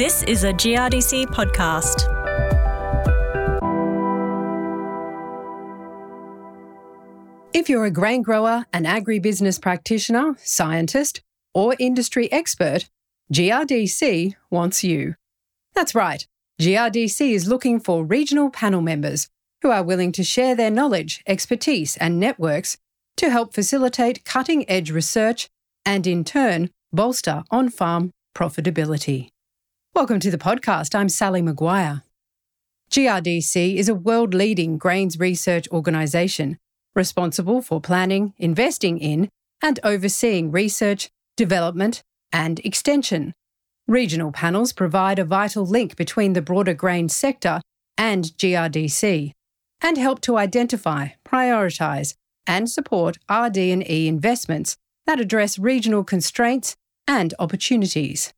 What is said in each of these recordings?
This is a GRDC podcast. If you're a grain grower, an agribusiness practitioner, scientist, or industry expert, GRDC wants you. That's right, GRDC is looking for regional panel members who are willing to share their knowledge, expertise, and networks to help facilitate cutting edge research and, in turn, bolster on farm profitability. Welcome to the podcast. I'm Sally Maguire. GRDC is a world leading grains research organisation responsible for planning, investing in, and overseeing research, development, and extension. Regional panels provide a vital link between the broader grain sector and GRDC and help to identify, prioritise, and support RD&E investments that address regional constraints and opportunities.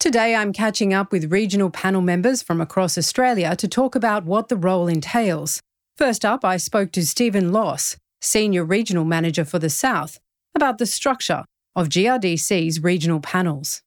Today, I'm catching up with regional panel members from across Australia to talk about what the role entails. First up, I spoke to Stephen Loss, Senior Regional Manager for the South, about the structure of GRDC's regional panels.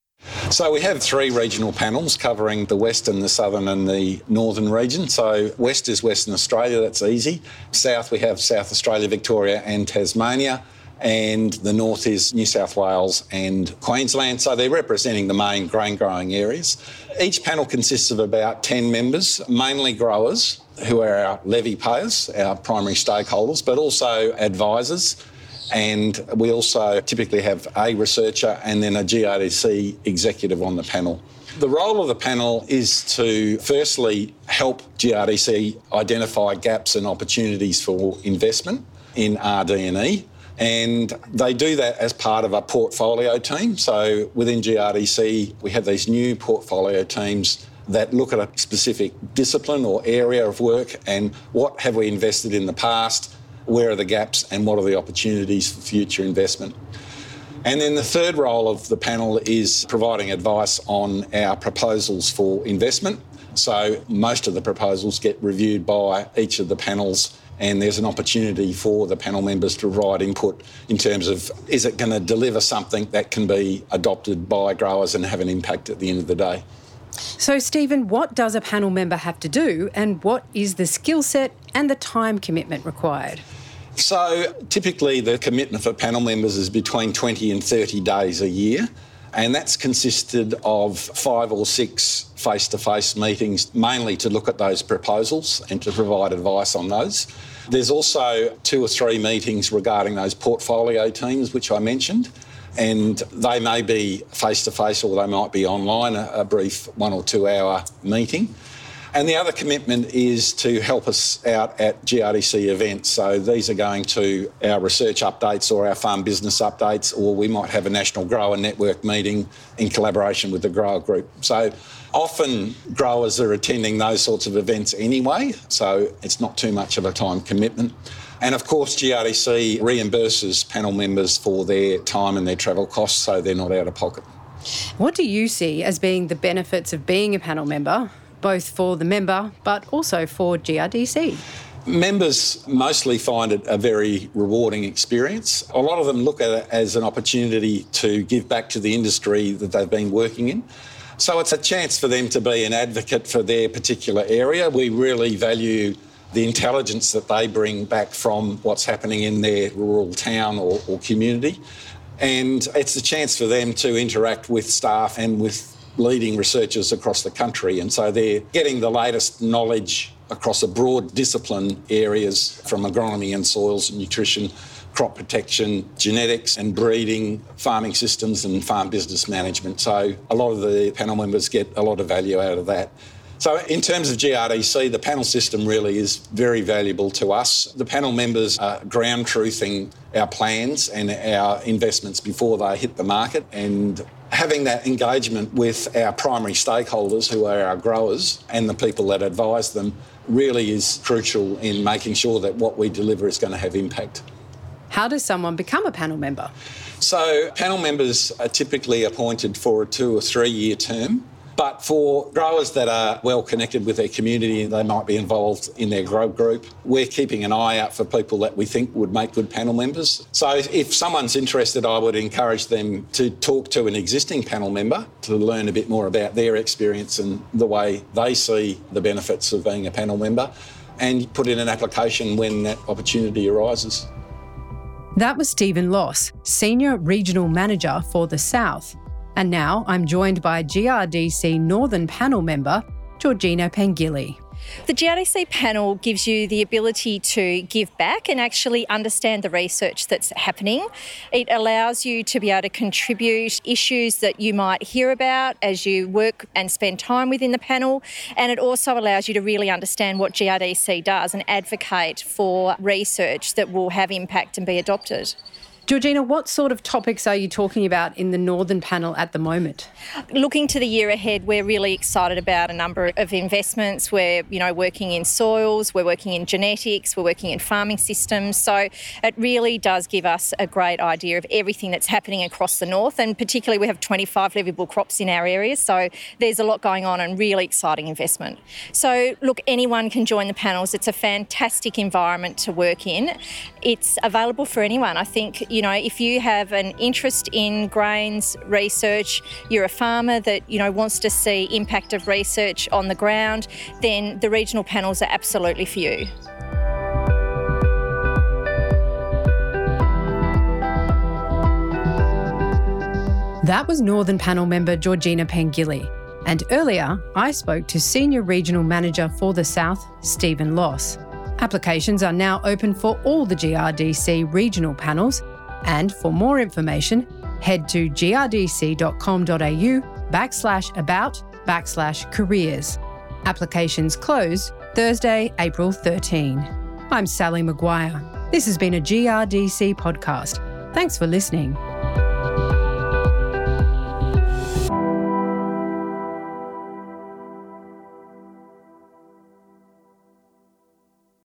So we have three regional panels covering the western, the southern, and the northern region. So west is Western Australia, that's easy. South we have South Australia, Victoria, and Tasmania. And the north is New South Wales and Queensland. So they're representing the main grain growing areas. Each panel consists of about 10 members, mainly growers, who are our levy payers, our primary stakeholders, but also advisors. And we also typically have a researcher and then a GRDC executive on the panel. The role of the panel is to firstly help GRDC identify gaps and opportunities for investment in RD&E and they do that as part of a portfolio team. So within GRDC, we have these new portfolio teams that look at a specific discipline or area of work and what have we invested in the past, where are the gaps, and what are the opportunities for future investment. And then the third role of the panel is providing advice on our proposals for investment. So most of the proposals get reviewed by each of the panels and there's an opportunity for the panel members to provide input in terms of is it going to deliver something that can be adopted by growers and have an impact at the end of the day. So, Stephen, what does a panel member have to do, and what is the skill set and the time commitment required? So, typically, the commitment for panel members is between 20 and 30 days a year, and that's consisted of five or six face to face meetings, mainly to look at those proposals and to provide advice on those. There's also two or three meetings regarding those portfolio teams, which I mentioned, and they may be face to face or they might be online, a, brief one or two hour meeting. And the other commitment is to help us out at GRDC events. So these are going to our research updates or our farm business updates, or we might have a national grower network meeting in collaboration with the grower group. So often growers are attending those sorts of events anyway, so it's not too much of a time commitment. And of course, GRDC reimburses panel members for their time and their travel costs, so they're not out of pocket. What do you see as being the benefits of being a panel member both for the member but also for GRDC? Members mostly find it a very rewarding experience. A lot of them look at it as an opportunity to give back to the industry that they've been working in. So it's a chance for them to be an advocate for their particular area. We really value the intelligence that they bring back from what's happening in their rural town or, or community. And it's a chance for them to interact with staff and with leading researchers across the country. And so they're getting the latest knowledge across a broad discipline areas from agronomy and soils and nutrition, crop protection, genetics and breeding, farming systems and farm business management. So a lot of the panel members get a lot of value out of that. So, in terms of GRDC, the panel system really is very valuable to us. The panel members are ground truthing our plans and our investments before they hit the market and having that engagement with our primary stakeholders, who are our growers and the people that advise them, really is crucial in making sure that what we deliver is going to have impact. How does someone become a panel member? So, panel members are typically appointed for a two or three year term. But for growers that are well connected with their community, they might be involved in their grow group. We're keeping an eye out for people that we think would make good panel members. So if someone's interested, I would encourage them to talk to an existing panel member to learn a bit more about their experience and the way they see the benefits of being a panel member and put in an application when that opportunity arises. That was Stephen Loss, Senior Regional Manager for the South. And now I'm joined by GRDC Northern Panel member, Georgina Pengilly. The GRDC panel gives you the ability to give back and actually understand the research that's happening. It allows you to be able to contribute issues that you might hear about as you work and spend time within the panel. And it also allows you to really understand what GRDC does and advocate for research that will have impact and be adopted. Georgina, what sort of topics are you talking about in the Northern panel at the moment? Looking to the year ahead, we're really excited about a number of investments. We're, you know, working in soils, we're working in genetics, we're working in farming systems. So it really does give us a great idea of everything that's happening across the north, and particularly we have 25 leviable crops in our area. So there's a lot going on and really exciting investment. So look, anyone can join the panels. It's a fantastic environment to work in. It's available for anyone. I think you know, if you have an interest in grains research, you're a farmer that, you know, wants to see impact of research on the ground, then the regional panels are absolutely for you. That was Northern Panel member Georgina Pengilly. And earlier, I spoke to Senior Regional Manager for the South, Stephen Loss. Applications are now open for all the GRDC regional panels and for more information, head to grdc.com.au backslash about backslash careers. Applications close Thursday, April 13. I'm Sally Maguire. This has been a GRDC podcast. Thanks for listening.